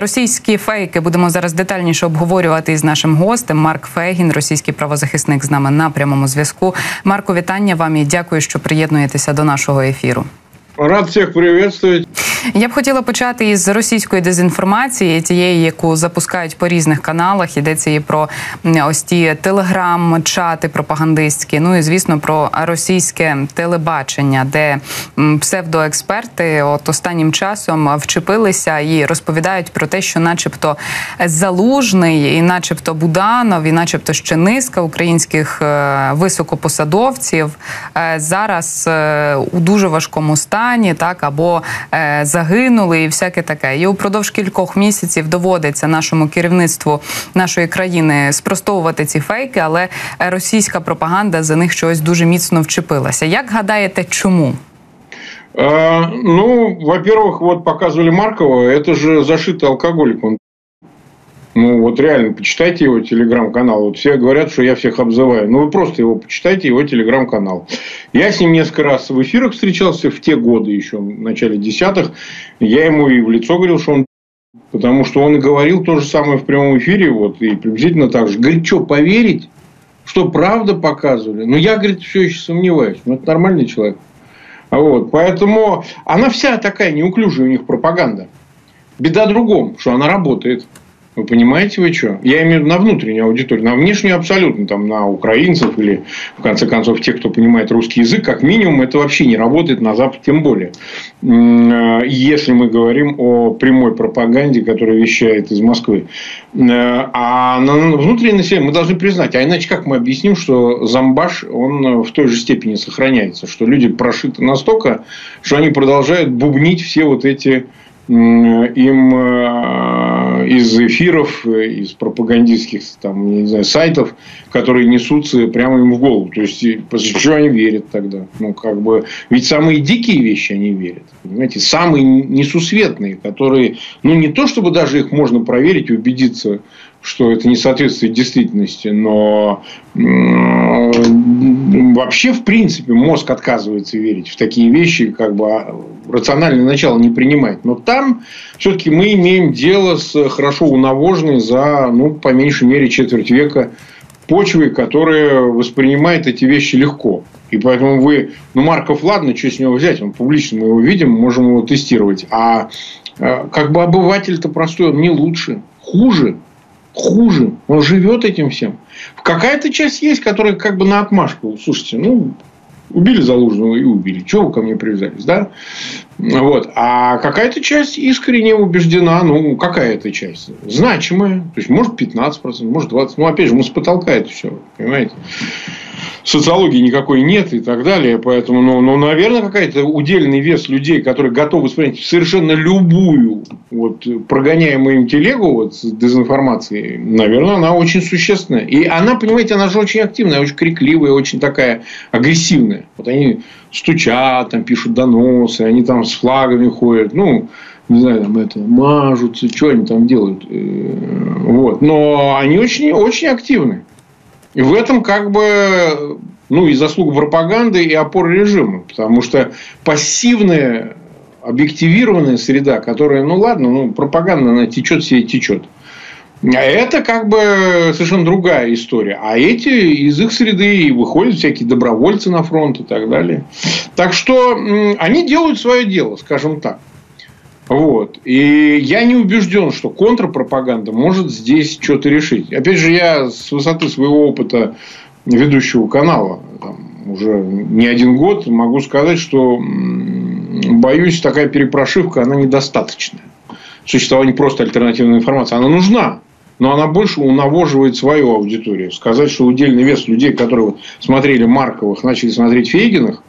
Російські фейки будемо зараз детальніше обговорювати із нашим гостем. Марк Фейгін, російський правозахисник, з нами на прямому зв'язку. Марко, вітання вам і дякую, що приєднуєтеся до нашого ефіру. Рад всіх приветствовать. Я б хотіла почати із російської дезінформації, тієї, яку запускають по різних каналах. Йдеться і про ось ті телеграм-чати пропагандистські. Ну і звісно про російське телебачення, де псевдоексперти от останнім часом вчепилися і розповідають про те, що, начебто, залужний, і, начебто, Буданов, і, начебто, ще низка українських е, високопосадовців е, зараз е, у дуже важкому стані, так або загинули, і всяке таке. І упродовж кількох місяців доводиться нашому керівництву нашої країни спростовувати ці фейки, але російська пропаганда за них щось дуже міцно вчепилася. Як гадаєте, чому? А, ну, во-первых, вот показывали Маркова, это же зашитый алкоголик. Он ну, вот реально, почитайте его телеграм-канал. Вот все говорят, что я всех обзываю. Ну, вы просто его почитайте, его телеграм-канал. Я с ним несколько раз в эфирах встречался в те годы еще, в начале десятых. Я ему и в лицо говорил, что он Потому что он говорил то же самое в прямом эфире, вот, и приблизительно так же. Говорит, что, поверить, что правда показывали? Ну, я, говорит, все еще сомневаюсь. Ну, это нормальный человек. Вот, поэтому она вся такая неуклюжая у них пропаганда. Беда в другом, что она работает. Вы понимаете, вы что? Я имею в виду на внутреннюю аудиторию. На внешнюю абсолютно. Там, на украинцев или, в конце концов, тех, кто понимает русский язык, как минимум, это вообще не работает. На Запад тем более. Э, если мы говорим о прямой пропаганде, которая вещает из Москвы. Э, а на внутреннее население мы должны признать. А иначе как мы объясним, что зомбаш, он в той же степени сохраняется? Что люди прошиты настолько, что они продолжают бубнить все вот эти им э, из эфиров, из пропагандистских там, не знаю, сайтов, которые несутся прямо им в голову. То есть, чего они верят тогда? Ну, как бы, ведь самые дикие вещи они верят. Понимаете, самые несусветные, которые, ну, не то, чтобы даже их можно проверить и убедиться, что это не соответствует действительности, но вообще, в принципе, мозг отказывается верить в такие вещи, как бы а, рациональное начало не принимает. Но там все-таки мы имеем дело с хорошо унавоженной за, ну, по меньшей мере, четверть века почвой, которая воспринимает эти вещи легко. И поэтому вы, ну, Марков, ладно, что с него взять, он публично мы его видим, можем его тестировать. А, а как бы обыватель-то простой, он не лучше, хуже хуже. Он живет этим всем. Какая-то часть есть, которая как бы на отмашку. Слушайте, ну, убили Залужного и убили. Чего вы ко мне привязались, да? Вот. А какая-то часть искренне убеждена, ну, какая-то часть, значимая. То есть, может, 15%, может, 20%. Ну, опять же, мы с потолка это все, понимаете? Социологии никакой нет и так далее. Поэтому, ну, ну наверное, какая-то удельный вес людей, которые готовы воспринять совершенно любую вот, прогоняемую им телегу вот, с дезинформацией, наверное, она очень существенная. И она, понимаете, она же очень активная, очень крикливая, очень такая агрессивная. Вот они стучат, там пишут доносы, они там с флагами ходят. Ну, не знаю, там это, мажутся, что они там делают. Э, вот. Но они очень, очень активны. И в этом как бы ну, и заслуга пропаганды, и опора режима. Потому что пассивная, объективированная среда, которая, ну ладно, ну, пропаганда, она течет, себе течет. А это как бы совершенно другая история. А эти из их среды и выходят всякие добровольцы на фронт и так далее. Так что они делают свое дело, скажем так. Вот. И я не убежден, что контрпропаганда может здесь что-то решить. Опять же, я с высоты своего опыта ведущего канала там, уже не один год могу сказать, что боюсь, такая перепрошивка, она недостаточная. Существование просто альтернативной информации. Она нужна, но она больше унавоживает свою аудиторию. Сказать, что удельный вес людей, которые смотрели Марковых, начали смотреть Фейгиных,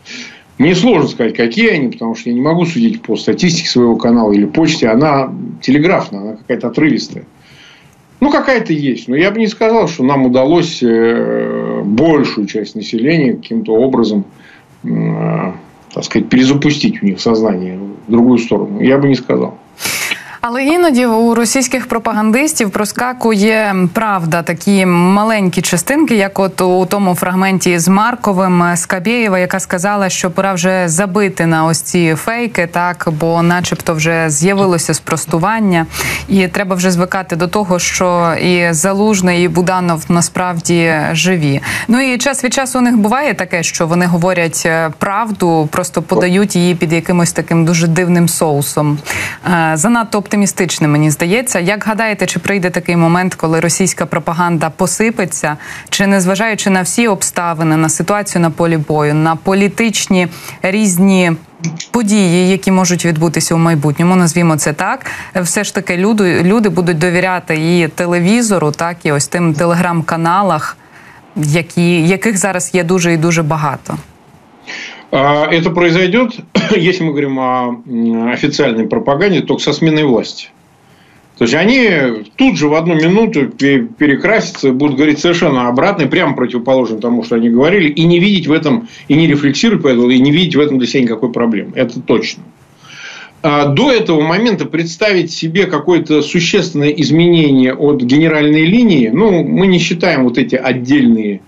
мне сложно сказать, какие они, потому что я не могу судить по статистике своего канала или почте. Она телеграфная, она какая-то отрывистая. Ну, какая-то есть. Но я бы не сказал, что нам удалось э, большую часть населения каким-то образом, э, так сказать, перезапустить у них сознание в другую сторону. Я бы не сказал. Але іноді у російських пропагандистів проскакує правда такі маленькі частинки, як от у тому фрагменті з Марковим Скабєєва, яка сказала, що пора вже забити на ось ці фейки, так бо, начебто, вже з'явилося спростування, і треба вже звикати до того, що і Залужний, і Буданов насправді живі. Ну і час від часу у них буває таке, що вони говорять е, правду, просто подають її під якимось таким дуже дивним соусом. Е, занадто оптимістичним, мені здається. Як гадаєте, чи прийде такий момент, коли російська пропаганда посипеться, чи незважаючи на всі обставини, на ситуацію на полі бою, на політичні різні події, які можуть відбутися у майбутньому, назвімо це так, все ж таки люди, люди будуть довіряти і телевізору, так і ось тим телеграм-каналах, які яких зараз є дуже і дуже багато. Это произойдет, если мы говорим о официальной пропаганде, только со сменой власти. То есть они тут же в одну минуту перекрасятся будут говорить совершенно обратно, прямо противоположно тому, что они говорили, и не видеть в этом, и не рефлексировать по этому, и не видеть в этом для себя никакой проблемы. Это точно. А до этого момента представить себе какое-то существенное изменение от генеральной линии, ну, мы не считаем вот эти отдельные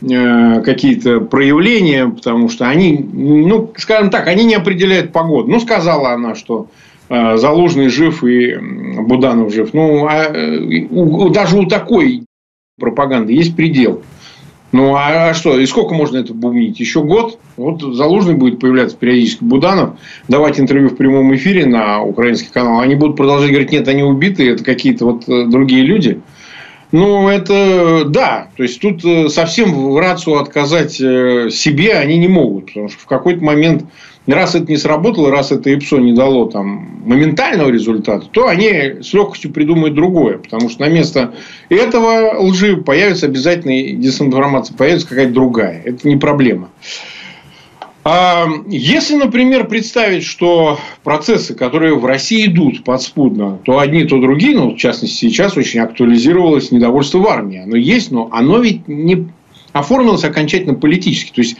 какие-то проявления, потому что они, ну, скажем так, они не определяют погоду. Ну, сказала она, что э, Залужный жив и Буданов жив. Ну, а э, даже у такой пропаганды есть предел. Ну, а, а что? И сколько можно это бумнить? Еще год? Вот Залужный будет появляться периодически Буданов, давать интервью в прямом эфире на украинский канал. Они будут продолжать говорить, нет, они убиты, это какие-то вот другие люди. Ну, это да. То есть, тут э, совсем в рацию отказать э, себе они не могут. Потому что в какой-то момент, раз это не сработало, раз это ИПСО не дало там, моментального результата, то они с легкостью придумают другое. Потому что на место этого лжи появится обязательно дезинформация, появится какая-то другая. Это не проблема. А если, например, представить, что процессы, которые в России идут подспудно, то одни, то другие, ну, в частности, сейчас очень актуализировалось недовольство в армии. Оно есть, но оно ведь не оформилось окончательно политически. То есть,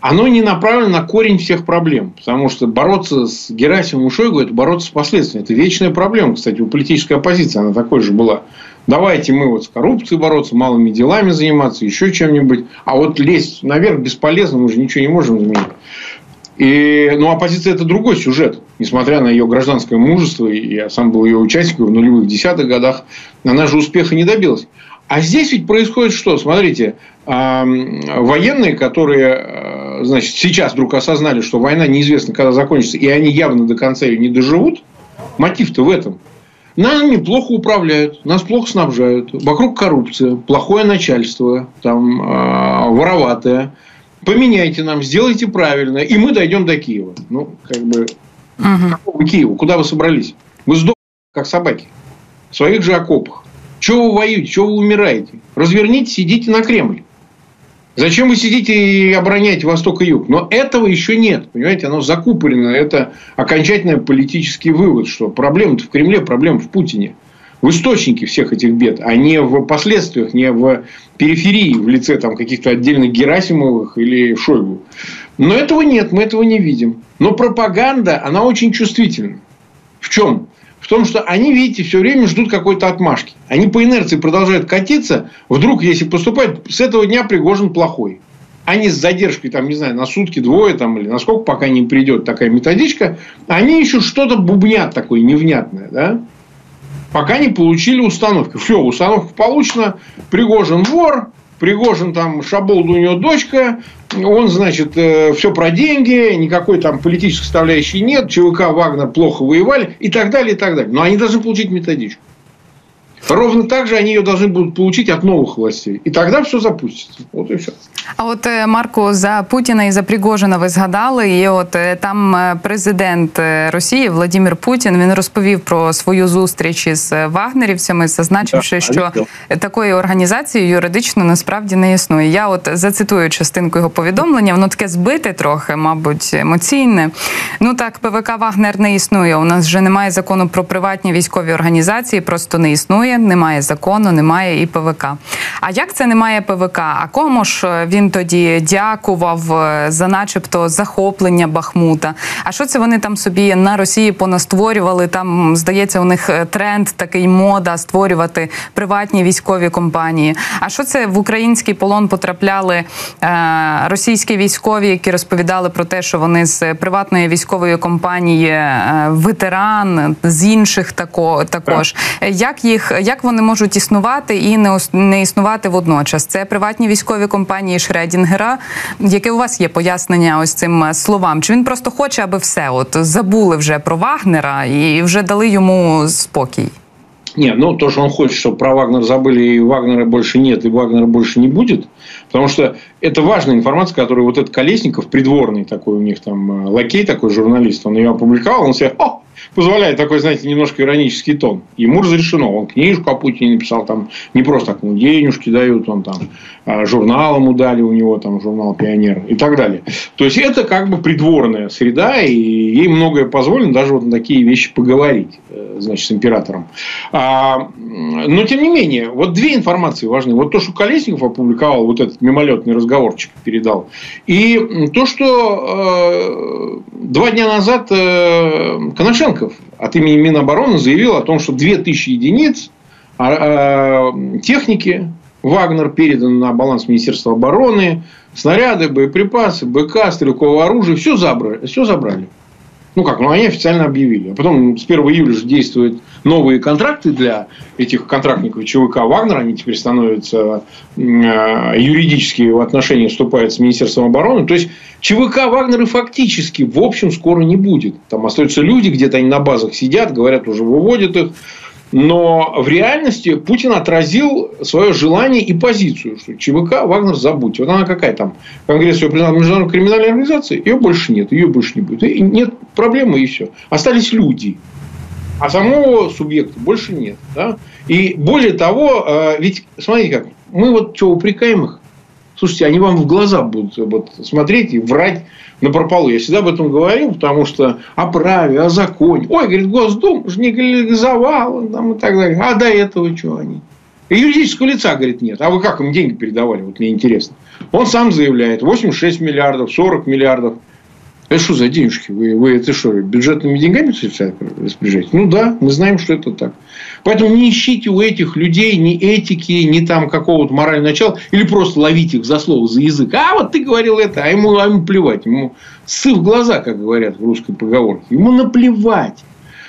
оно не направлено на корень всех проблем. Потому что бороться с Герасимом Шойгу – это бороться с последствиями. Это вечная проблема, кстати, у политической оппозиции она такой же была. Давайте мы вот с коррупцией бороться, малыми делами заниматься, еще чем-нибудь. А вот лезть наверх бесполезно, мы же ничего не можем изменить. И, ну, оппозиция – это другой сюжет. Несмотря на ее гражданское мужество, я сам был ее участником в нулевых десятых годах, она же успеха не добилась. А здесь ведь происходит что? Смотрите, военные, которые э, значит, сейчас вдруг осознали, что война неизвестно, когда закончится, и они явно до конца ее не доживут, мотив-то в этом. Нами плохо управляют, нас плохо снабжают, вокруг коррупция, плохое начальство, там, э, вороватое. Поменяйте нам, сделайте правильно, и мы дойдем до Киева. Ну, как бы, угу. какого Киева? Куда вы собрались? Вы сдохли, как собаки, в своих же окопах. Чего вы воюете? Чего вы умираете? Развернитесь, идите на Кремль. Зачем вы сидите и обороняете Восток и Юг? Но этого еще нет. Понимаете, оно закупорено. Это окончательный политический вывод, что проблема в Кремле, проблема в Путине. В источнике всех этих бед, а не в последствиях, не в периферии, в лице там, каких-то отдельных Герасимовых или Шойгу. Но этого нет, мы этого не видим. Но пропаганда, она очень чувствительна. В чем? В том, что они, видите, все время ждут какой-то отмашки. Они по инерции продолжают катиться. Вдруг, если поступать, с этого дня Пригожин плохой. Они с задержкой, там, не знаю, на сутки, двое, там, или насколько пока не придет такая методичка, они еще что-то бубнят такое невнятное, да? Пока не получили установку. Все, установка получена. Пригожин вор, Пригожин там Шаболда у него дочка, он, значит, э, все про деньги, никакой там политической составляющей нет, ЧВК Вагнер плохо воевали и так далее, и так далее. Но они должны получить методичку. Ровно так же они ее должны будут получить от новых властей. И тогда все запустится. Вот и все. А от е, Марко за Путіна і за Пригожина ви згадали, і от е, там е, президент Росії Владимир Путін він розповів про свою зустріч із вагнерівцями, зазначивши, що такої організації юридично насправді не існує. Я от зацитую частинку його повідомлення, воно таке збите трохи, мабуть, емоційне. Ну так, ПВК Вагнер не існує. У нас вже немає закону про приватні військові організації, просто не існує. Немає закону, немає і ПВК. А як це немає ПВК? А кому ж він тоді дякував е, за, начебто, захоплення Бахмута? А що це вони там собі на Росії понастворювали? Там здається, у них е, тренд такий мода створювати приватні військові компанії. А що це в український полон потрапляли е, російські військові, які розповідали про те, що вони з приватної військової компанії е, ветеран з інших тако, також як їх як вони можуть існувати і не не існувати водночас? Це приватні військові компанії Шредінгера. Яке у вас є пояснення ось цим словам? Чи він просто хоче, аби все от забули вже про Вагнера і вже дали йому спокій? Нет, ну то, что он хочет, чтобы про Вагнер забыли, и Вагнера больше нет, и Вагнера больше не будет. Потому что это важная информация, которую вот этот Колесников, придворный такой у них там, э, лакей такой журналист, он ее опубликовал, он себе, о, позволяет такой, знаете, немножко иронический тон. Ему разрешено. Он книжку о Путине написал, там не просто так, ему денежки дают, он там а, журнал ему дали, у него там журнал «Пионер» и так далее. То есть, это как бы придворная среда, и ей многое позволено даже вот на такие вещи поговорить, э, значит, с императором. А, но, тем не менее, вот две информации важны. Вот то, что Колесников опубликовал, вот этот мимолетный разговорчик передал, и то, что э, два дня назад э, Коношенко Новиков от имени Минобороны заявил о том, что 2000 единиц а, а, техники Вагнер передан на баланс Министерства обороны, снаряды, боеприпасы, БК, стрелковое оружие, все забрали. Все забрали. Ну как, ну они официально объявили. А потом с 1 июля же действуют новые контракты для этих контрактников ЧВК Вагнера. Они теперь становятся э, юридически в отношении вступают с Министерством обороны. То есть ЧВК Вагнера фактически в общем скоро не будет. Там остаются люди, где-то они на базах сидят, говорят, уже выводят их. Но в реальности Путин отразил свое желание и позицию, что ЧВК Вагнер забудьте. Вот она какая там, Конгресс ее признал международной криминальной организацией, ее больше нет, ее больше не будет. И нет проблемы и все. Остались люди. А самого субъекта больше нет. Да? И более того, э, ведь смотрите как, мы вот что, упрекаем их? Слушайте, они вам в глаза будут вот, смотреть и врать на прополу. Я всегда об этом говорил, потому что о праве, о законе. Ой, говорит, Госдума же не легализовала там, и так далее. А до этого что они? И юридического лица, говорит, нет. А вы как им деньги передавали? Вот мне интересно. Он сам заявляет, 86 миллиардов, 40 миллиардов. Это что за денежки? Вы, вы это что, бюджетными деньгами распоряжаете? Ну да, мы знаем, что это так. Поэтому не ищите у этих людей ни этики, ни там какого-то морального начала, или просто ловите их за слово, за язык. А вот ты говорил это, а ему, а ему плевать. Ему сы в глаза, как говорят в русской поговорке. Ему наплевать.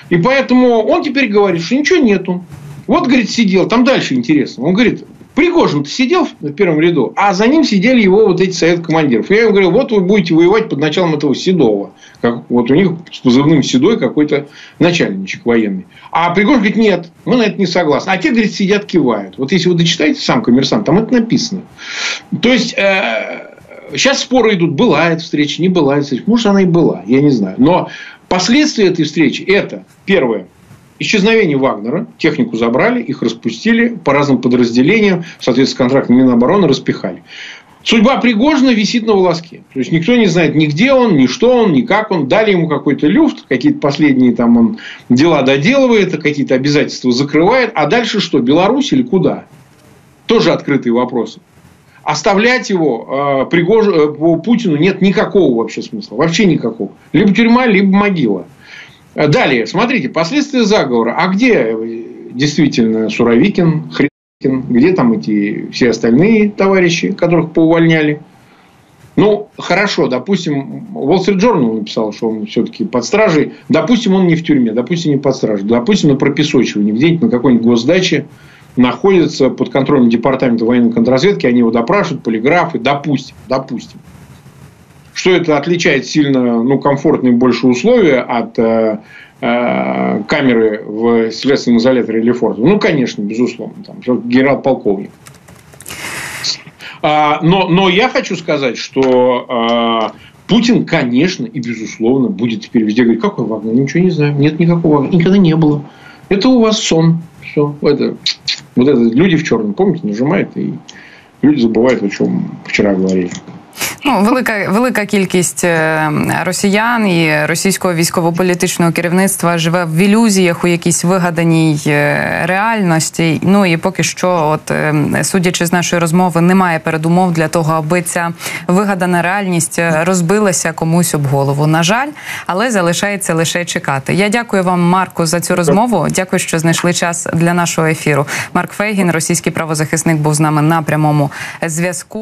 И поэтому он теперь говорит, что ничего нету. Вот, говорит, сидел, там дальше интересно. Он говорит, Пригожин сидел в первом ряду, а за ним сидели его вот эти совет командиров. Я ему говорил, вот вы будете воевать под началом этого Седова. Как, вот у них с позывным Седой какой-то начальничек военный. А Пригожин говорит, нет, мы на это не согласны. А те, говорит, сидят, кивают. Вот если вы дочитаете сам коммерсант, там это написано. То есть, э, сейчас споры идут, была эта встреча, не была эта встреча. Может, она и была, я не знаю. Но последствия этой встречи это, первое, Исчезновение Вагнера, технику забрали, их распустили по разным подразделениям, в соответствии с контрактом Минобороны распихали. Судьба Пригожина висит на волоске. То есть, никто не знает ни где он, ни что он, ни как он. Дали ему какой-то люфт, какие-то последние там он дела доделывает, какие-то обязательства закрывает. А дальше что? Беларусь или куда? Тоже открытые вопросы. Оставлять его э, Пригож... э, Путину нет никакого вообще смысла. Вообще никакого. Либо тюрьма, либо могила. Далее, смотрите, последствия заговора. А где действительно Суровикин, Хрикин, где там эти все остальные товарищи, которых поувольняли? Ну, хорошо, допустим, Wall Street Journal написал, что он все-таки под стражей. Допустим, он не в тюрьме, допустим, не под стражей. Допустим, на пропесочивании, где-нибудь на какой-нибудь госдаче находится под контролем департамента военной контрразведки, они его допрашивают, полиграфы, допустим, допустим что это отличает сильно ну, комфортные больше условия от э, э, камеры в следственном изоляторе Лефорта? Ну, конечно, безусловно. Там, генерал-полковник. А, но, но я хочу сказать, что а, Путин, конечно и безусловно, будет теперь везде говорить, какой Вагнер? Ничего не знаю. Нет никакого Вагнера. Никогда не было. Это у вас сон. Все. Это, вот это люди в черном, помните, нажимает, и люди забывают, о чем вчера говорили. Ну, велика велика кількість е, росіян і російського військово-політичного керівництва живе в ілюзіях у якійсь вигаданій е, реальності. Ну і поки що, от е, судячи з нашої розмови, немає передумов для того, аби ця вигадана реальність розбилася комусь об голову. На жаль, але залишається лише чекати. Я дякую вам, Марку, за цю розмову. Дякую, що знайшли час для нашого ефіру. Марк Фейгін, російський правозахисник, був з нами на прямому зв'язку.